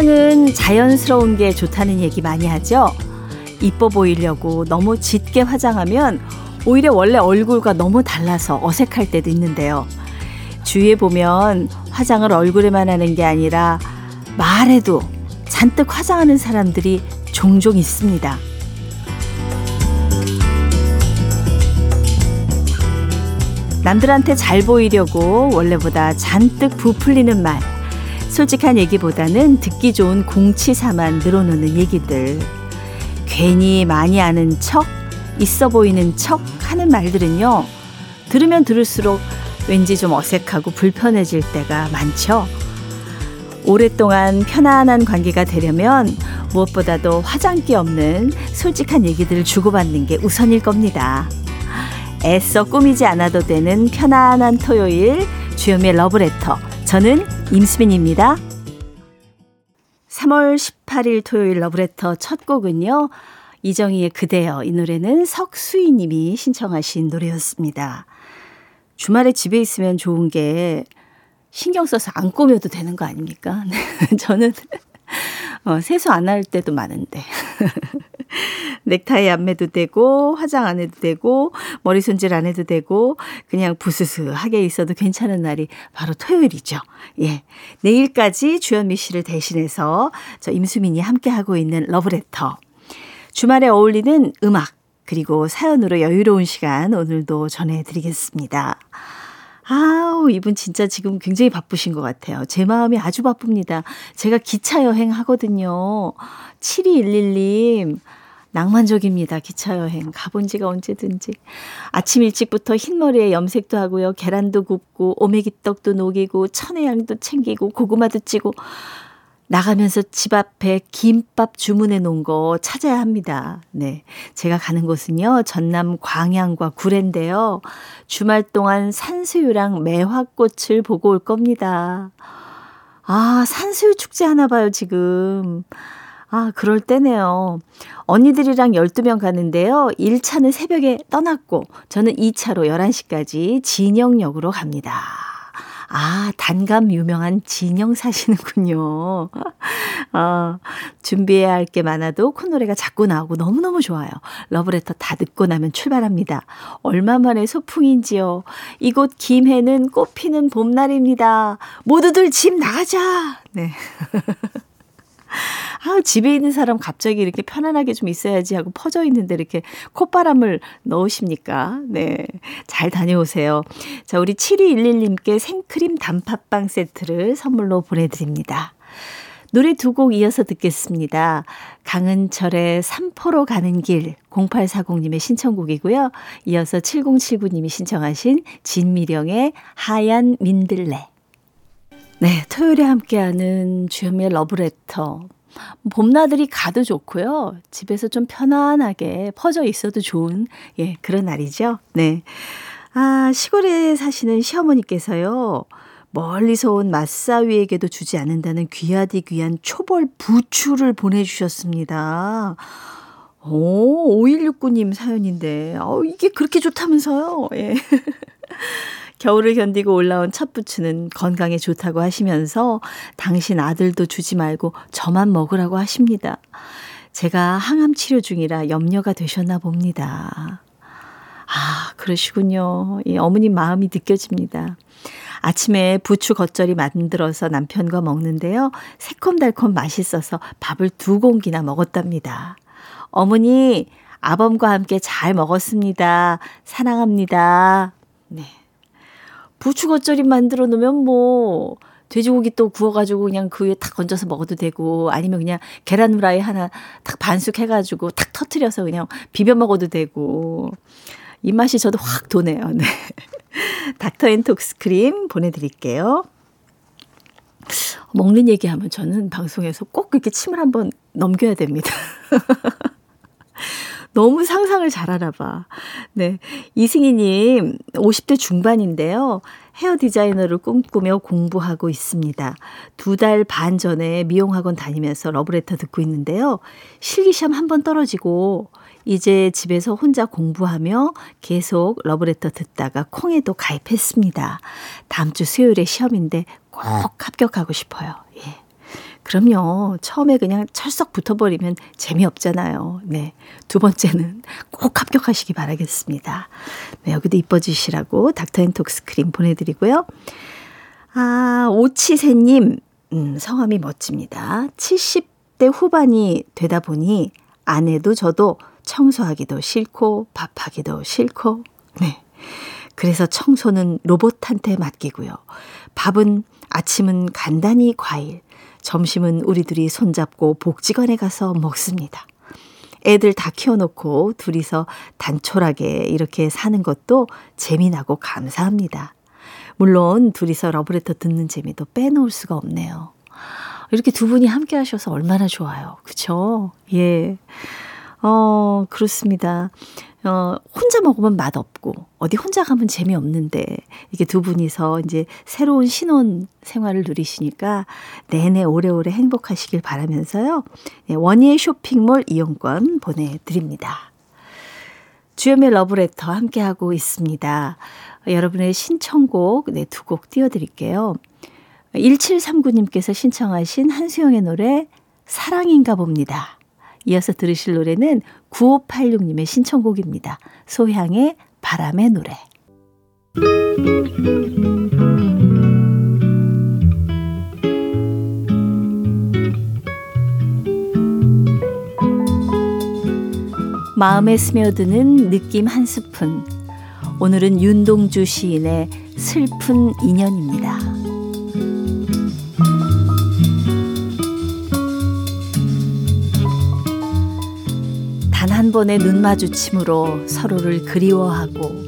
화장은 자연스러운 게 좋다는 얘기 많이 하죠. 이뻐 보이려고 너무 짙게 화장하면 오히려 원래 얼굴과 너무 달라서 어색할 때도 있는데요. 주위에 보면 화장을 얼굴에만 하는 게 아니라 말에도 잔뜩 화장하는 사람들이 종종 있습니다. 남들한테 잘 보이려고 원래보다 잔뜩 부풀리는 말. 솔직한 얘기보다는 듣기 좋은 공치사만 늘어놓는 얘기들. 괜히 많이 아는 척, 있어 보이는 척 하는 말들은요. 들으면 들을수록 왠지 좀 어색하고 불편해질 때가 많죠. 오랫동안 편안한 관계가 되려면 무엇보다도 화장기 없는 솔직한 얘기들을 주고받는 게 우선일 겁니다. 애써 꾸미지 않아도 되는 편안한 토요일 주현미의 러브레터 저는 임수빈입니다. 3월 18일 토요일 러브레터 첫 곡은요. 이정희의 그대여 이 노래는 석수희 님이 신청하신 노래였습니다. 주말에 집에 있으면 좋은 게 신경 써서 안 꾸며도 되는 거 아닙니까? 저는 어, 세수 안 할 때도 많은데. 넥타이 안 매도 되고, 화장 안 해도 되고, 머리 손질 안 해도 되고, 그냥 부스스하게 있어도 괜찮은 날이 바로 토요일이죠. 예. 내일까지 주현미 씨를 대신해서 저 임수민이 함께 하고 있는 러브레터. 주말에 어울리는 음악, 그리고 사연으로 여유로운 시간 오늘도 전해 드리겠습니다. 아우, 이분 진짜 지금 굉장히 바쁘신 것 같아요. 제 마음이 아주 바쁩니다. 제가 기차 여행 하거든요. 7211님, 낭만적입니다. 기차 여행. 가본 지가 언제든지. 아침 일찍부터 흰머리에 염색도 하고요. 계란도 굽고, 오메기떡도 녹이고, 천혜향도 챙기고, 고구마도 찌고, 나가면서 집 앞에 김밥 주문해 놓은 거 찾아야 합니다. 네. 제가 가는 곳은요, 전남 광양과 구례인데요. 주말 동안 산수유랑 매화꽃을 보고 올 겁니다. 아, 산수유 축제 하나 봐요, 지금. 아, 그럴 때네요. 언니들이랑 12명 가는데요. 1차는 새벽에 떠났고, 저는 2차로 11시까지 진영역으로 갑니다. 아, 단감 유명한 진영 사시는군요. 아, 준비해야 할 게 많아도 콧노래가 자꾸 나오고 너무너무 좋아요. 러브레터 다 듣고 나면 출발합니다. 얼마 만에 소풍인지요. 이곳 김해는 꽃피는 봄날입니다. 모두들 집 나가자! 네. 아, 집에 있는 사람 갑자기 이렇게 편안하게 좀 있어야지 하고 퍼져 있는데 이렇게 콧바람을 넣으십니까? 네. 잘 다녀오세요. 자, 우리 7211님께 생크림 단팥빵 세트를 선물로 보내드립니다. 노래 두 곡 이어서 듣겠습니다. 강은철의 삼포로 가는 길 0840님의 신청곡이고요. 이어서 7079님이 신청하신 진미령의 하얀 민들레 네, 토요일에 함께하는 주현미의 러브레터. 봄나들이 가도 좋고요. 집에서 좀 편안하게 퍼져 있어도 좋은, 예, 그런 날이죠. 네. 아, 시골에 사시는 시어머니께서요. 멀리서 온 맛사위에게도 주지 않는다는 귀하디 귀한 초벌 부추를 보내주셨습니다. 오, 5169님 사연인데, 어, 이게 그렇게 좋다면서요. 예. 겨울을 견디고 올라온 첫 부추는 건강에 좋다고 하시면서 당신 아들도 주지 말고 저만 먹으라고 하십니다. 제가 항암 치료 중이라 염려가 되셨나 봅니다. 아, 그러시군요. 이 어머님 마음이 느껴집니다. 아침에 부추 겉절이 만들어서 남편과 먹는데요. 새콤달콤 맛있어서 밥을 두 공기나 먹었답니다. 어머니, 아범과 함께 잘 먹었습니다. 사랑합니다. 네. 부추 겉절이 만들어 놓으면 뭐 돼지고기 또 구워가지고 그냥 그 위에 탁 얹어서 먹어도 되고 아니면 그냥 계란 후라이 하나 탁 반숙 해가지고 탁 터트려서 그냥 비벼 먹어도 되고 입맛이 저도 확 도네요. 네. 닥터앤톡스 크림 보내드릴게요. 먹는 얘기하면 저는 방송에서 꼭 이렇게 침을 한번 넘겨야 됩니다. 너무 상상을 잘 알아봐. 네. 이승희님, 50대 중반인데요. 헤어 디자이너를 꿈꾸며 공부하고 있습니다. 두 달 반 전에 미용학원 다니면서 러브레터 듣고 있는데요. 실기시험 한 번 떨어지고, 이제 집에서 혼자 공부하며 계속 러브레터 듣다가 콩에도 가입했습니다. 다음 주 수요일에 시험인데 꼭 합격하고 싶어요. 예. 그럼요. 처음에 그냥 철썩 붙어버리면 재미없잖아요. 네. 두 번째는 꼭 합격하시기 바라겠습니다. 네, 여기도 이뻐지시라고 닥터앤톡스 크림 보내드리고요. 아, 오치세님, 음, 성함이 멋집니다. 70대 후반이 되다 보니 아내도 저도 청소하기도 싫고 밥하기도 싫고, 네. 그래서 청소는 로봇한테 맡기고요. 밥은 아침은 간단히 과일, 점심은 우리 둘이 손잡고 복지관에 가서 먹습니다. 애들 다 키워놓고 둘이서 단촐하게 이렇게 사는 것도 재미나고 감사합니다. 물론 둘이서 러브레터 듣는 재미도 빼놓을 수가 없네요. 이렇게 두 분이 함께 하셔서 얼마나 좋아요. 그쵸? 예. 어, 그렇습니다. 어, 혼자 먹으면 맛없고, 어디 혼자 가면 재미없는데, 이게 두 분이서 이제 새로운 신혼 생활을 누리시니까 내내 오래오래 행복하시길 바라면서요. 네, 원예 쇼핑몰 이용권 보내드립니다. 주연의 러브레터 함께하고 있습니다. 여러분의 신청곡, 네, 두 곡 띄워드릴게요. 1739님께서 신청하신 한수영의 노래, 사랑인가 봅니다. 이어서 들으실 노래는 9586님의 신청곡입니다. 소향의 바람의 노래. 마음에 스며드는 느낌 한 스푼. 오늘은 윤동주 시인의 슬픈 인연입니다. 한 번의 눈 마주침으로 서로를 그리워하고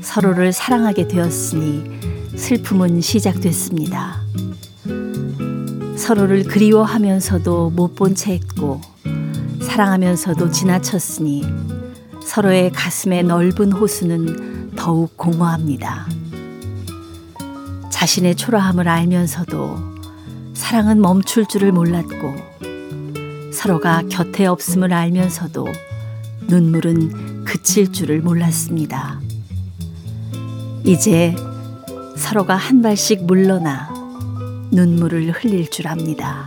서로를 사랑하게 되었으니 슬픔은 시작됐습니다. 서로를 그리워하면서도 못 본 채 했고 사랑하면서도 지나쳤으니 서로의 가슴의 넓은 호수는 더욱 공허합니다. 자신의 초라함을 알면서도 사랑은 멈출 줄을 몰랐고 서로가 곁에 없음을 알면서도 눈물은 그칠 줄을 몰랐습니다. 이제 서로가 한 발씩 물러나 눈물을 흘릴 줄 압니다.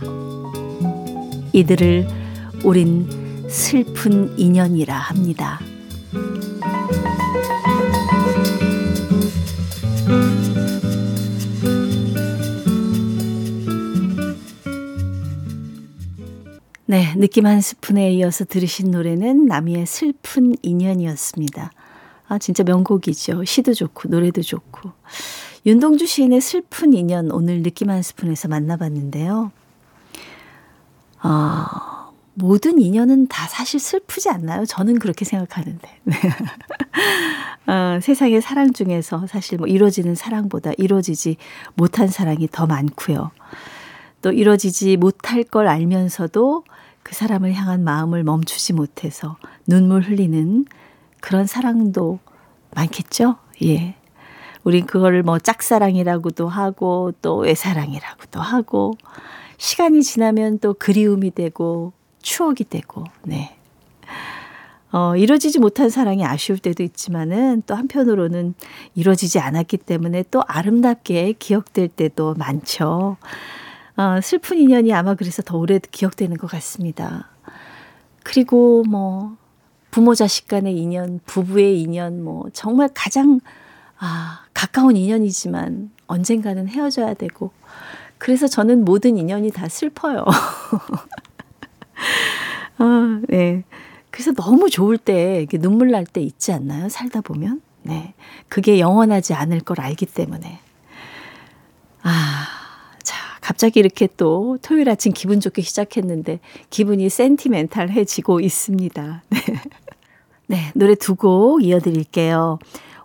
이들을 우린 슬픈 인연이라 합니다. 네, 느낌 한 스푼에 이어서 들으신 노래는 나미의 슬픈 인연이었습니다. 아, 진짜 명곡이죠. 시도 좋고, 노래도 좋고. 윤동주 시인의 슬픈 인연, 오늘 느낌 한 스푼에서 만나봤는데요. 아, 모든 인연은 다 사실 슬프지 않나요? 저는 그렇게 생각하는데. 어, 세상의 사랑 중에서 사실 뭐 이루어지는 사랑보다 이루어지지 못한 사랑이 더 많고요. 또 이루어지지 못할 걸 알면서도 그 사람을 향한 마음을 멈추지 못해서 눈물 흘리는 그런 사랑도 많겠죠? 예. 우린 그거를 뭐 짝사랑이라고도 하고 또 외사랑이라고도 하고 시간이 지나면 또 그리움이 되고 추억이 되고, 네. 어, 이루어지지 못한 사랑이 아쉬울 때도 있지만은 또 한편으로는 이루어지지 않았기 때문에 또 아름답게 기억될 때도 많죠. 어, 슬픈 인연이 아마 그래서 더 오래 기억되는 것 같습니다. 그리고 뭐 부모 자식 간의 인연, 부부의 인연, 뭐 정말 가장 아, 가까운 인연이지만 언젠가는 헤어져야 되고 그래서 저는 모든 인연이 다 슬퍼요. 아, 네. 그래서 너무 좋을 때 눈물 날 때 있지 않나요? 살다 보면. 네. 그게 영원하지 않을 걸 알기 때문에. 아, 갑자기 이렇게 또 토요일 아침 기분 좋게 시작했는데 기분이 센티멘탈해지고 있습니다. 네. 네, 노래 두 곡 이어드릴게요.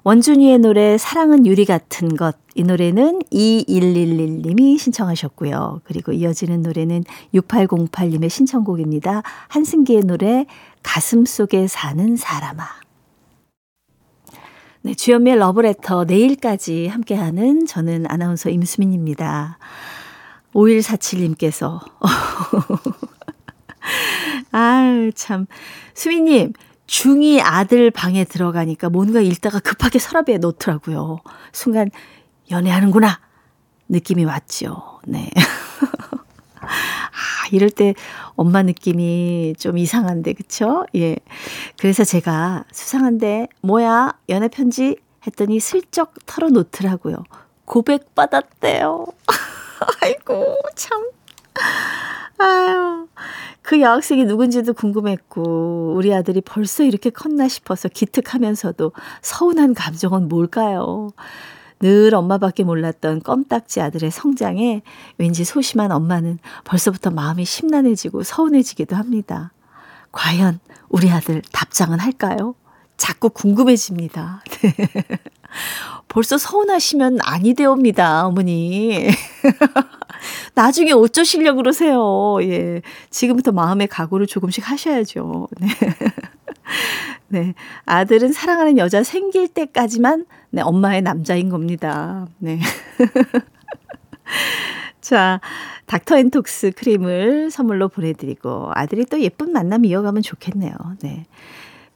원준이의 노래 사랑은 유리 같은 것. 이 노래는 2111님이 신청하셨고요. 그리고 이어지는 노래는 6808님의 신청곡입니다. 한승기의 노래 가슴 속에 사는 사람아. 네, 주연미의 러브레터 내일까지 함께하는 저는 아나운서 임수민입니다. 5147님께서. 아유, 참. 수미님, 중2 아들 방에 들어가니까 뭔가 읽다가 급하게 서랍에 놓더라고요. 순간, 연애하는구나. 느낌이 왔죠. 네. 이럴 때 엄마 느낌이 좀 이상한데, 그쵸? 예. 그래서 제가 수상한데, 뭐야? 연애 편지? 했더니 슬쩍 털어놓더라고요. 고백받았대요. 아이고, 참. 아유. 그 여학생이 누군지도 궁금했고, 우리 아들이 벌써 이렇게 컸나 싶어서 기특하면서도 서운한 감정은 뭘까요? 늘 엄마밖에 몰랐던 껌딱지 아들의 성장에 왠지 소심한 엄마는 벌써부터 마음이 심란해지고 서운해지기도 합니다. 과연 우리 아들 답장은 할까요? 자꾸 궁금해집니다. 네. 벌써 서운하시면 아니 되옵니다, 어머니. 나중에 어쩌시려고 그러세요. 예. 지금부터 마음의 각오를 조금씩 하셔야죠. 네. 네. 아들은 사랑하는 여자 생길 때까지만 네, 엄마의 남자인 겁니다. 네. 자, 닥터 앤톡스 크림을 선물로 보내드리고 아들이 또 예쁜 만남 이어가면 좋겠네요. 네.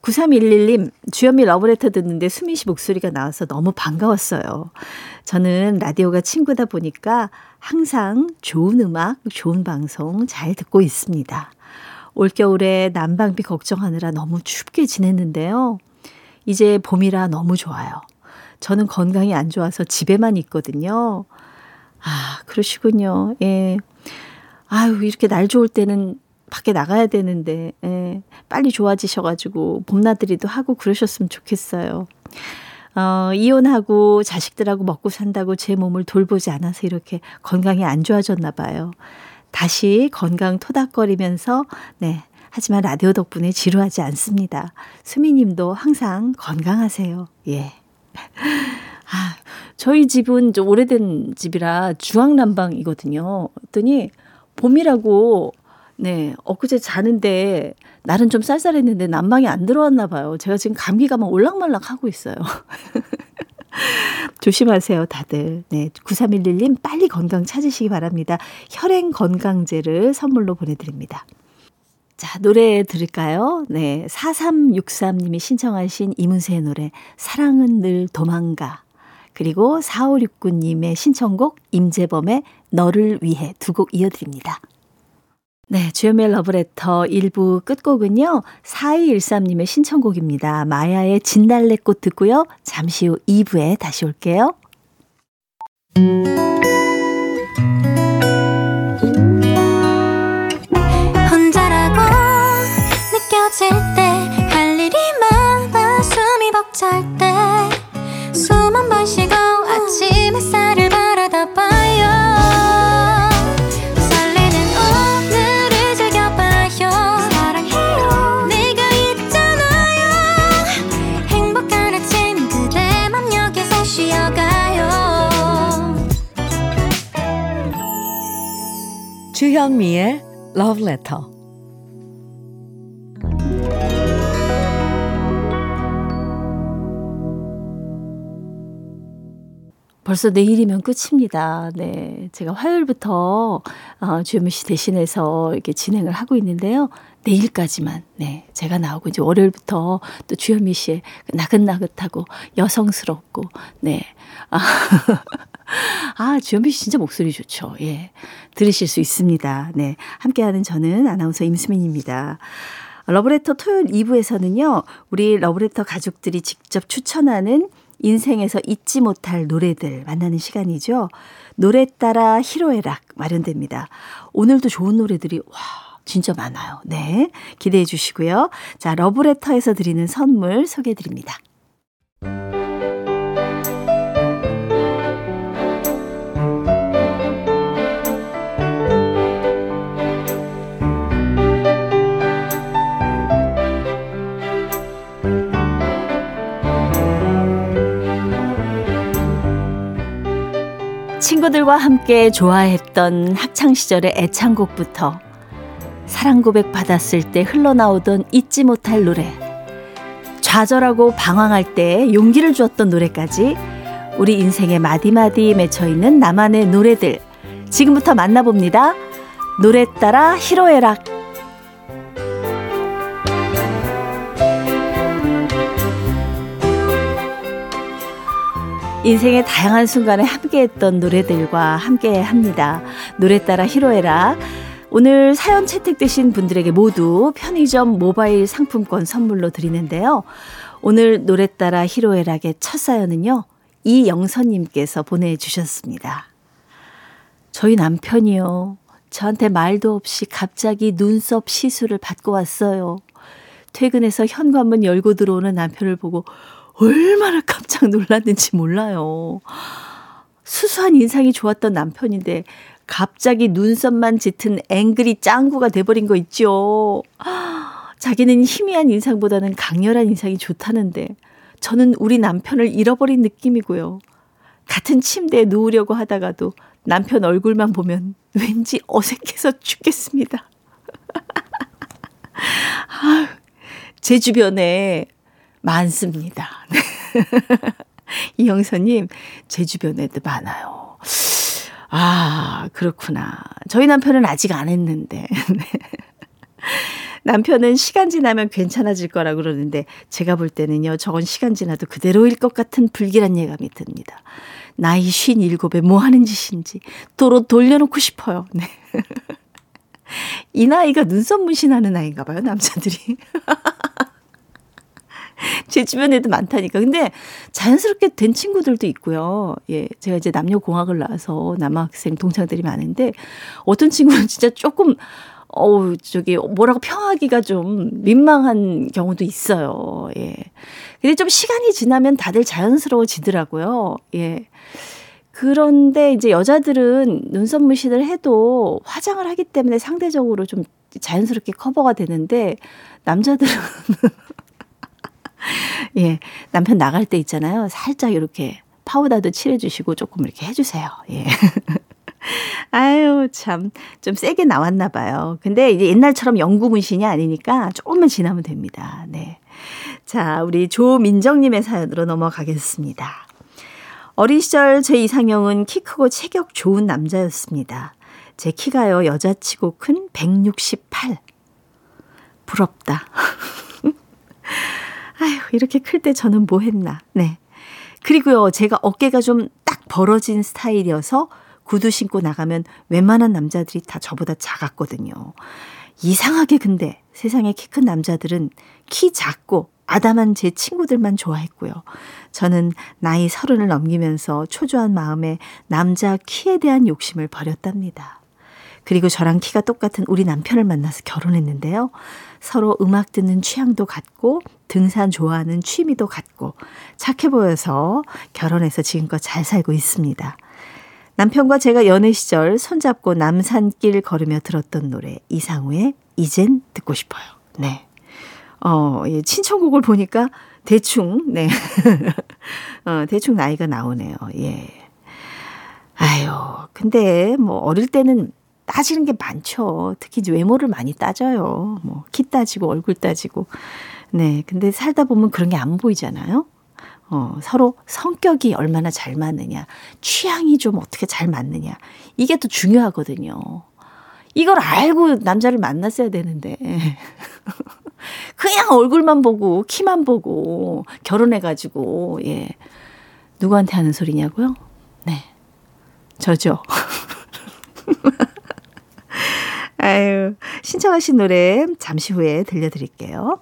9311님, 주현미 러브레터 듣는데 수민 씨 목소리가 나와서 너무 반가웠어요. 저는 라디오가 친구다 보니까 항상 좋은 음악, 좋은 방송 잘 듣고 있습니다. 올겨울에 난방비 걱정하느라 너무 춥게 지냈는데요. 이제 봄이라 너무 좋아요. 저는 건강이 안 좋아서 집에만 있거든요. 아, 그러시군요. 예. 아유, 이렇게 날 좋을 때는 밖에 나가야 되는데, 예. 빨리 좋아지셔가지고, 봄나들이도 하고 그러셨으면 좋겠어요. 어, 이혼하고 자식들하고 먹고 산다고 제 몸을 돌보지 않아서 이렇게 건강이 안 좋아졌나 봐요. 다시 건강 토닥거리면서, 네. 하지만 라디오 덕분에 지루하지 않습니다. 수미 님도 항상 건강하세요. 예. 아, 저희 집은 좀 오래된 집이라 주황난방이거든요. 그랬더니 봄이라고 네, 엊그제 자는데 날은 좀 쌀쌀했는데 난방이 안 들어왔나 봐요. 제가 지금 감기가 막 올락말락 하고 있어요. 조심하세요, 다들. 네, 9311님 빨리 건강 찾으시기 바랍니다. 혈행 건강제를 선물로 보내드립니다. 자, 노래 들을까요? 네, 4363님이 신청하신 이문세의 노래 사랑은 늘 도망가. 그리고 4569님의 신청곡 임재범의 너를 위해 두 곡 이어드립니다. 네, 주연멜 러브레터 1부 끝곡은요. 4213님의 신청곡입니다. 마야의 진달래꽃 듣고요. 잠시 후 2부에 다시 올게요. 혼자라고 느껴질 때 할 일이 많아 숨이 벅찰 때숨한번 쉬 주현미의 Love Letter. 벌써 내일이면 끝입니다. 네. 제가 화요일부터 어, 주현미 씨 대신해서 이렇게 진행을 하고 있는데요. 내일까지만, 네. 제가 나오고 이제 월요일부터 또 주현미 씨의 나긋나긋하고 여성스럽고, 네. 아, 아, 주현미 씨 진짜 목소리 좋죠. 예. 들으실 수 있습니다. 네. 함께하는 저는 아나운서 임수민입니다. 러브레터 토요일 2부에서는요, 우리 러브레터 가족들이 직접 추천하는 인생에서 잊지 못할 노래들 만나는 시간이죠. 노래 따라 히로에락 마련됩니다. 오늘도 좋은 노래들이, 와, 진짜 많아요. 네. 기대해 주시고요. 자, 러브레터에서 드리는 선물 소개해 드립니다. 친구들과 함께 좋아했던 학창시절의 애창곡부터 사랑 고백 받았을 때 흘러나오던 잊지 못할 노래, 좌절하고 방황할 때 용기를 주었던 노래까지 우리 인생의 마디마디 맺혀있는 나만의 노래들 지금부터 만나봅니다. 노래 따라 히로에락 인생의 다양한 순간에 함께했던 노래들과 함께 합니다. 노래 따라 히로에락 오늘 사연 채택되신 분들에게 모두 편의점 모바일 상품권 선물로 드리는데요. 오늘 노래 따라 히로에락의 첫 사연은요. 이영선님께서 보내주셨습니다. 저희 남편이요. 저한테 말도 없이 갑자기 눈썹 시술을 받고 왔어요. 퇴근해서 현관문 열고 들어오는 남편을 보고 얼마나 깜짝 놀랐는지 몰라요. 수수한 인상이 좋았던 남편인데 갑자기 눈썹만 짙은 앵그리 짱구가 돼버린 거 있죠. 자기는 희미한 인상보다는 강렬한 인상이 좋다는데 저는 우리 남편을 잃어버린 느낌이고요. 같은 침대에 누우려고 하다가도 남편 얼굴만 보면 왠지 어색해서 죽겠습니다. 제 주변에 많습니다. 이영선님, 제 주변에도 많아요. 아, 그렇구나. 저희 남편은 아직 안 했는데. 네. 남편은 시간 지나면 괜찮아질 거라 그러는데 제가 볼 때는요, 저건 시간 지나도 그대로일 것 같은 불길한 예감이 듭니다. 나이 57에 뭐 하는 짓인지 도로 돌려놓고 싶어요. 네. 이 나이가 눈썹 문신하는 나이인가 봐요, 남자들이. 제 주변에도 많다니까. 근데 자연스럽게 된 친구들도 있고요. 예. 제가 이제 남녀공학을 나와서 남학생 동창들이 많은데 어떤 친구는 진짜 조금 어우, 저기, 뭐라고 평하기가 좀 민망한 경우도 있어요. 예. 근데 좀 시간이 지나면 다들 자연스러워지더라고요. 예. 그런데 이제 여자들은 눈썹 문신을 해도 화장을 하기 때문에 상대적으로 좀 자연스럽게 커버가 되는데 남자들은 예, 남편 나갈 때 있잖아요. 살짝 이렇게 파우더도 칠해주시고 조금 이렇게 해주세요. 예. 아유, 참, 좀 세게 나왔나 봐요. 근데 이제 옛날처럼 영구 문신이 아니니까 조금만 지나면 됩니다. 네. 자, 우리 조민정님의 사연으로 넘어가겠습니다. 어린 시절 제 이상형은 키 크고 체격 좋은 남자였습니다. 제 키가요, 여자치고 큰 168. 부럽다. 아휴, 이렇게 클 때 저는 뭐 했나. 네. 그리고요, 제가 어깨가 좀 딱 벌어진 스타일이어서 구두 신고 나가면 웬만한 남자들이 다 저보다 작았거든요. 이상하게 근데 세상에 키 큰 남자들은 키 작고 아담한 제 친구들만 좋아했고요. 저는 나이 서른을 넘기면서 초조한 마음에 남자 키에 대한 욕심을 버렸답니다. 그리고 저랑 키가 똑같은 우리 남편을 만나서 결혼했는데요. 서로 음악 듣는 취향도 같고 등산 좋아하는 취미도 같고 착해 보여서 결혼해서 지금껏 잘 살고 있습니다. 남편과 제가 연애 시절 손잡고 남산길 걸으며 들었던 노래 이상우의 이젠 듣고 싶어요. 네. 어, 예, 신청곡을 보니까 대충 네. 어, 대충 나이가 나오네요. 예. 아유, 근데 뭐 어릴 때는 따지는 게 많죠. 특히 외모를 많이 따져요. 뭐 키 따지고 얼굴 따지고. 네. 근데 살다 보면 그런 게 안 보이잖아요. 어, 서로 성격이 얼마나 잘 맞느냐, 취향이 좀 어떻게 잘 맞느냐, 이게 더 중요하거든요. 이걸 알고 남자를 만났어야 되는데. 그냥 얼굴만 보고, 키만 보고, 결혼해가지고, 예. 누구한테 하는 소리냐고요? 네. 저죠. 아유, 신청하신 노래 잠시 후에 들려드릴게요.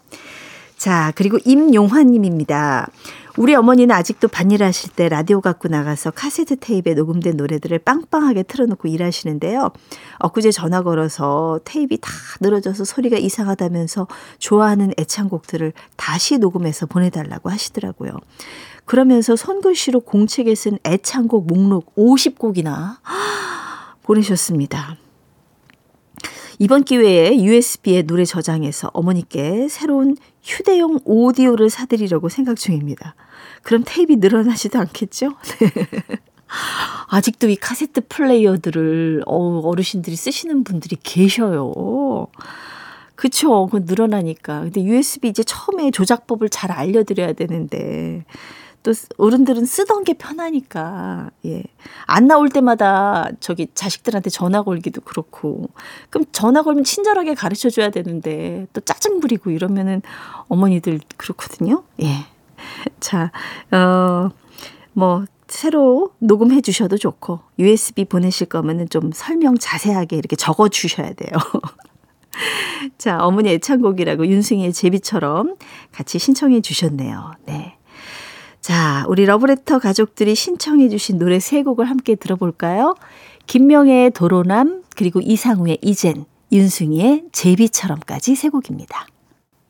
자, 그리고 임용화님입니다. 우리 어머니는 아직도 반일 하실 때 라디오 갖고 나가서 카세트 테이프에 녹음된 노래들을 빵빵하게 틀어놓고 일하시는데요. 엊그제 전화 걸어서 테이프가 다 늘어져서 소리가 이상하다면서 좋아하는 애창곡들을 다시 녹음해서 보내달라고 하시더라고요. 그러면서 손글씨로 공책에 쓴 애창곡 목록 50곡이나 보내셨습니다. 이번 기회에 USB에 노래 저장해서 어머니께 새로운 휴대용 오디오를 사드리려고 생각 중입니다. 그럼 테이프 늘어나지도 않겠죠? 네. 아직도 이 카세트 플레이어들을 어, 어르신들이 쓰시는 분들이 계셔요. 그쵸. 그건 늘어나니까. 근데 USB 이제 처음에 조작법을 잘 알려드려야 되는데, 또 어른들은 쓰던 게 편하니까, 예. 안 나올 때마다 저기 자식들한테 전화 걸기도 그렇고, 그럼 전화 걸면 친절하게 가르쳐 줘야 되는데, 또 짜증 부리고 이러면은 어머니들 그렇거든요. 예. 자, 어, 뭐, 새로 녹음해 주셔도 좋고 USB 보내실 거면은 좀 설명 자세하게 이렇게 적어 주셔야 돼요. 자, 어머니 애창곡이라고 윤승희의 제비처럼 같이 신청해 주셨네요. 네. 자, 우리 러브레터 가족들이 신청해 주신 노래 세 곡을 함께 들어볼까요? 김명애의 도로남, 그리고 이상우의 이젠, 윤승희의 제비처럼까지 세 곡입니다.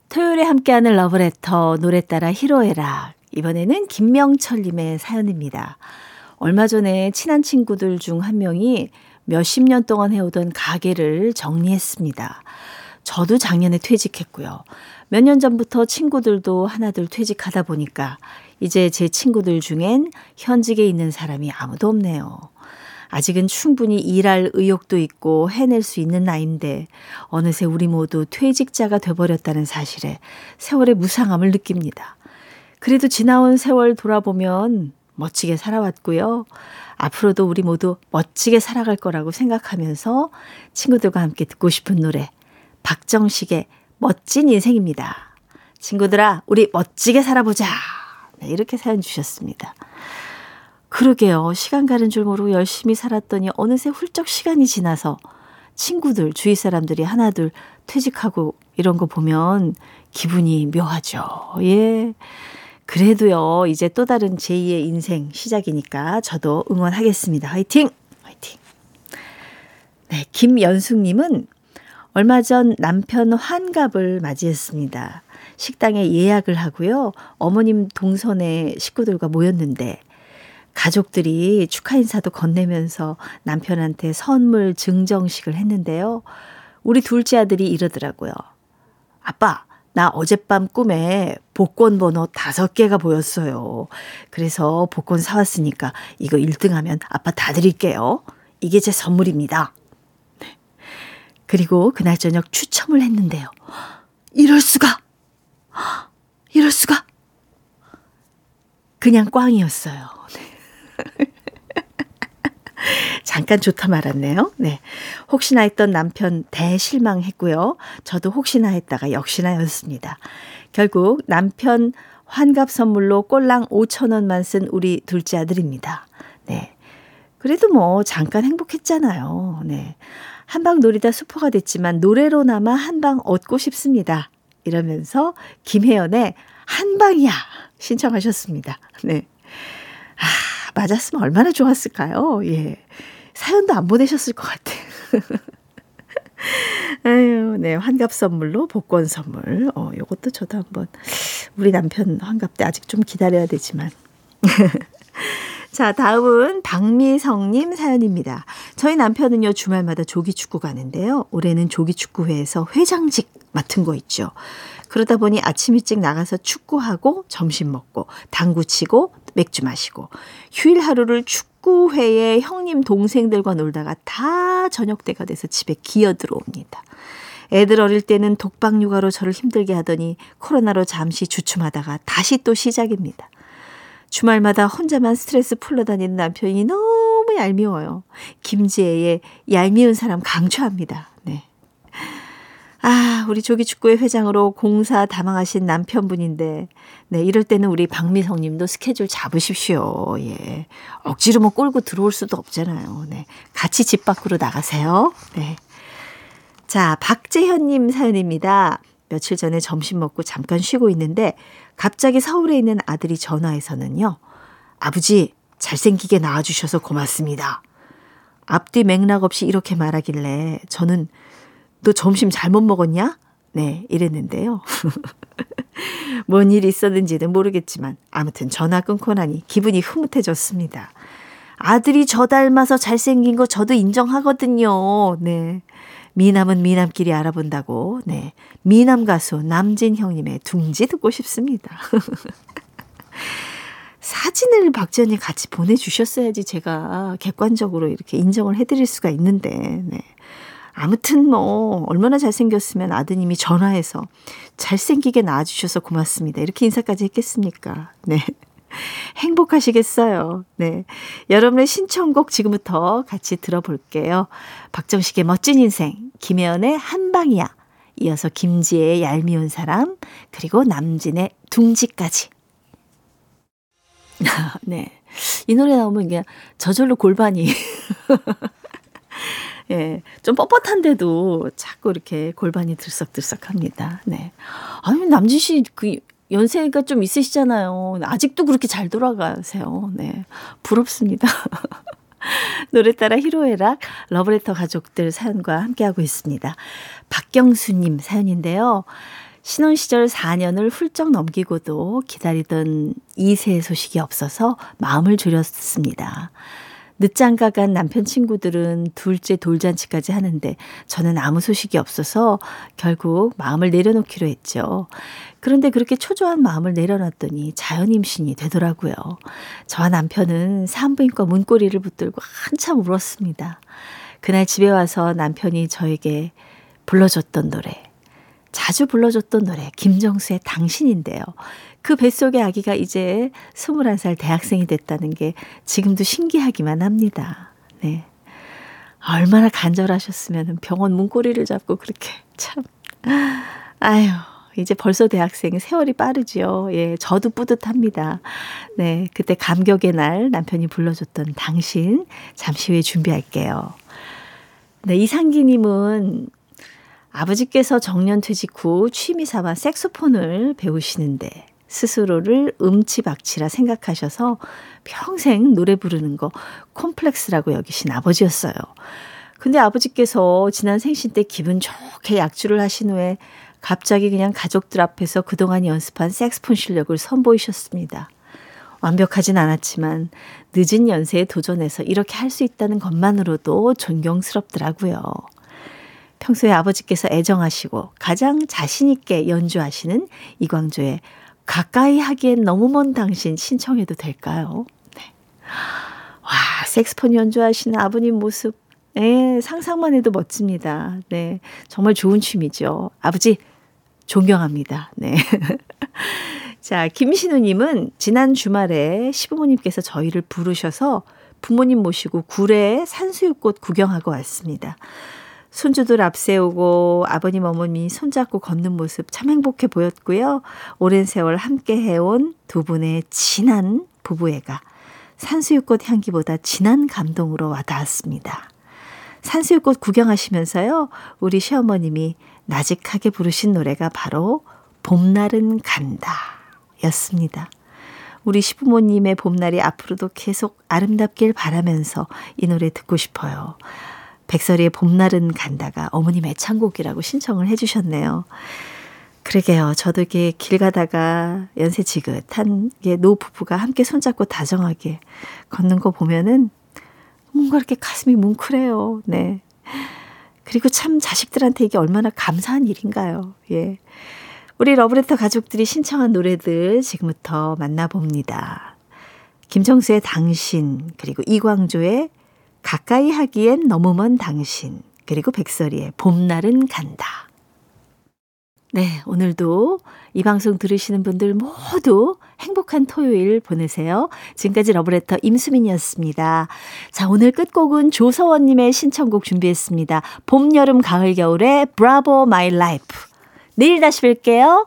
토요일에 함께하는 러브레터 노래 따라 히로에락. 이번에는 김명철님의 사연입니다. 얼마 전에 친한 친구들 중 한 명이 몇십 년 동안 해오던 가게를 정리했습니다. 저도 작년에 퇴직했고요. 몇 년 전부터 친구들도 하나둘 퇴직하다 보니까 이제 제 친구들 중엔 현직에 있는 사람이 아무도 없네요. 아직은 충분히 일할 의욕도 있고 해낼 수 있는 나이인데 어느새 우리 모두 퇴직자가 돼버렸다는 사실에 세월의 무상함을 느낍니다. 그래도 지나온 세월 돌아보면 멋지게 살아왔고요. 앞으로도 우리 모두 멋지게 살아갈 거라고 생각하면서 친구들과 함께 듣고 싶은 노래 박정식의 멋진 인생입니다. 친구들아, 우리 멋지게 살아보자. 네, 이렇게 사연 주셨습니다. 그러게요. 시간 가는 줄 모르고 열심히 살았더니 어느새 훌쩍 시간이 지나서 친구들, 주위 사람들이 하나둘 퇴직하고 이런 거 보면 기분이 묘하죠. 예. 그래도요, 이제 또 다른 제2의 인생 시작이니까 저도 응원하겠습니다. 화이팅! 화이팅! 네, 김연숙님은 얼마 전 남편 환갑을 맞이했습니다. 식당에 예약을 하고요. 어머님 동선의 식구들과 모였는데 가족들이 축하 인사도 건네면서 남편한테 선물 증정식을 했는데요. 우리 둘째 아들이 이러더라고요. 아빠, 나 어젯밤 꿈에 복권 번호 다섯 개가 보였어요. 그래서 복권 사왔으니까 이거 1등 하면 아빠 다 드릴게요. 이게 제 선물입니다. 네. 그리고 그날 저녁 추첨을 했는데요. 이럴 수가! 이럴 수가! 그냥 꽝이었어요. 네. 잠깐 좋다 말았네요. 네. 혹시나 했던 남편 대실망했고요. 저도 혹시나 했다가 역시나였습니다. 결국 남편 환갑 선물로 꼴랑 5천 원만 쓴 우리 둘째 아들입니다. 네. 그래도 뭐 잠깐 행복했잖아요. 네. 한방 놀이다 수포가 됐지만 노래로나마 한방 얻고 싶습니다. 이러면서 김혜연의 한방이야 신청하셨습니다. 네. 아, 맞았으면 얼마나 좋았을까요? 예. 사연도 안 보내셨을 것 같아요. 아유, 네. 환갑 선물로 복권 선물. 어, 요것도 저도 한번 우리 남편 환갑 때 아직 좀 기다려야 되지만. 자, 다음은 박미성님 사연입니다. 저희 남편은요, 주말마다 조기축구 가는데요. 올해는 조기축구회에서 회장직 맡은 거 있죠. 그러다 보니 아침 일찍 나가서 축구하고 점심 먹고 당구 치고 맥주 마시고 휴일 하루를 축구회에 형님 동생들과 놀다가 다 저녁 때가 돼서 집에 기어 들어옵니다. 애들 어릴 때는 독박 육아로 저를 힘들게 하더니 코로나로 잠시 주춤하다가 다시 또 시작입니다. 주말마다 혼자만 스트레스 풀러 다니는 남편이 너무 얄미워요. 김지혜의 얄미운 사람 강추합니다. 네. 아, 우리 조기축구회 회장으로 공사 담당하신 남편분인데, 네, 이럴 때는 우리 박미성 님도 스케줄 잡으십시오. 예. 억지로 뭐 끌고 들어올 수도 없잖아요. 네. 같이 집 밖으로 나가세요. 네. 자, 박재현 님 사연입니다. 며칠 전에 점심 먹고 잠깐 쉬고 있는데, 갑자기 서울에 있는 아들이 전화해서는요, 아버지, 잘생기게 낳아주셔서 고맙습니다. 앞뒤 맥락 없이 이렇게 말하길래 저는 너 점심 잘못 먹었냐? 네, 이랬는데요. 뭔 일이 있었는지는 모르겠지만 아무튼 전화 끊고 나니 기분이 흐뭇해졌습니다. 아들이 저 닮아서 잘생긴 거 저도 인정하거든요. 네. 미남은 미남끼리 알아본다고. 네. 미남 가수 남진 형님의 둥지 듣고 싶습니다. 사진을 박지현이 같이 보내주셨어야지 제가 객관적으로 이렇게 인정을 해드릴 수가 있는데, 네. 아무튼 뭐 얼마나 잘생겼으면 아드님이 전화해서 잘생기게 낳아주셔서 고맙습니다. 이렇게 인사까지 했겠습니까? 네. 행복하시겠어요. 네. 여러분의 신청곡 지금부터 같이 들어볼게요. 박정식의 멋진 인생, 김혜연의 한방이야. 이어서 김지혜의 얄미운 사람, 그리고 남진의 둥지까지. 네. 이 노래 나오면 그냥 저절로 골반이 예, 좀 뻣뻣한데도 자꾸 이렇게 골반이 들썩들썩 합니다. 네. 아니, 남진 씨, 그, 연세가 좀 있으시잖아요. 아직도 그렇게 잘 돌아가세요. 네. 부럽습니다. 노래 따라 히로에락 러브레터 가족들 사연과 함께하고 있습니다. 박경수님 사연인데요. 신혼 시절 4년을 훌쩍 넘기고도 기다리던 2세 소식이 없어서 마음을 졸였습니다. 늦장가 간 남편 친구들은 둘째 돌잔치까지 하는데 저는 아무 소식이 없어서 결국 마음을 내려놓기로 했죠. 그런데 그렇게 초조한 마음을 내려놨더니 자연 임신이 되더라고요. 저와 남편은 산부인과 문고리를 붙들고 한참 울었습니다. 그날 집에 와서 남편이 저에게 불러줬던 노래, 자주 불러줬던 노래, 김정수의 당신인데요. 그 뱃속의 아기가 이제 21살 대학생이 됐다는 게 지금도 신기하기만 합니다. 네. 얼마나 간절하셨으면 병원 문고리를 잡고 그렇게 참. 아유, 이제 벌써 대학생 세월이 빠르지요. 예, 저도 뿌듯합니다. 네, 그때 감격의 날 남편이 불러줬던 당신 잠시 후에 준비할게요. 네, 이상기님은 아버지께서 정년 퇴직 후 취미 삼아 색소폰을 배우시는데 스스로를 음치박치라 생각하셔서 평생 노래 부르는 거 콤플렉스라고 여기신 아버지였어요. 근데 아버지께서 지난 생신 때 기분 좋게 약주를 하신 후에 갑자기 그냥 가족들 앞에서 그동안 연습한 색스폰 실력을 선보이셨습니다. 완벽하진 않았지만 늦은 연세에 도전해서 이렇게 할 수 있다는 것만으로도 존경스럽더라고요. 평소에 아버지께서 애정하시고 가장 자신있게 연주하시는 이광조의 가까이 하기엔 너무 먼 당신 신청해도 될까요? 네. 와, 색스폰 연주하시는 아버님 모습, 예, 상상만 해도 멋집니다. 네. 정말 좋은 취미죠. 아버지, 존경합니다. 네. 자, 김신우님은 지난 주말에 시부모님께서 저희를 부르셔서 부모님 모시고 구례 산수유꽃 구경하고 왔습니다. 손주들 앞세우고 아버님 어머니 손잡고 걷는 모습 참 행복해 보였고요. 오랜 세월 함께 해온 두 분의 진한 부부애가 산수유꽃 향기보다 진한 감동으로 와닿았습니다. 산수유꽃 구경하시면서요. 우리 시어머님이 나직하게 부르신 노래가 바로 봄날은 간다 였습니다. 우리 시부모님의 봄날이 앞으로도 계속 아름답길 바라면서 이 노래 듣고 싶어요. 백설이의 봄날은 간다가 어머님 애창곡이라고 신청을 해주셨네요. 그러게요. 저도 이렇게 길 가다가 연세 지긋한 노 부부가 함께 손잡고 다정하게 걷는 거 보면은 뭔가 이렇게 가슴이 뭉클해요. 네. 그리고 참 자식들한테 이게 얼마나 감사한 일인가요. 예. 우리 러브레터 가족들이 신청한 노래들 지금부터 만나봅니다. 김정수의 당신, 그리고 이광조의 가까이 하기엔 너무 먼 당신, 그리고 백설이의 봄날은 간다. 네, 오늘도 이 방송 들으시는 분들 모두 행복한 토요일 보내세요. 지금까지 러브레터 임수민이었습니다. 자, 오늘 끝곡은 조서원님의 신청곡 준비했습니다. 봄, 여름, 가을, 겨울의 Bravo My Life. 내일 다시 뵐게요.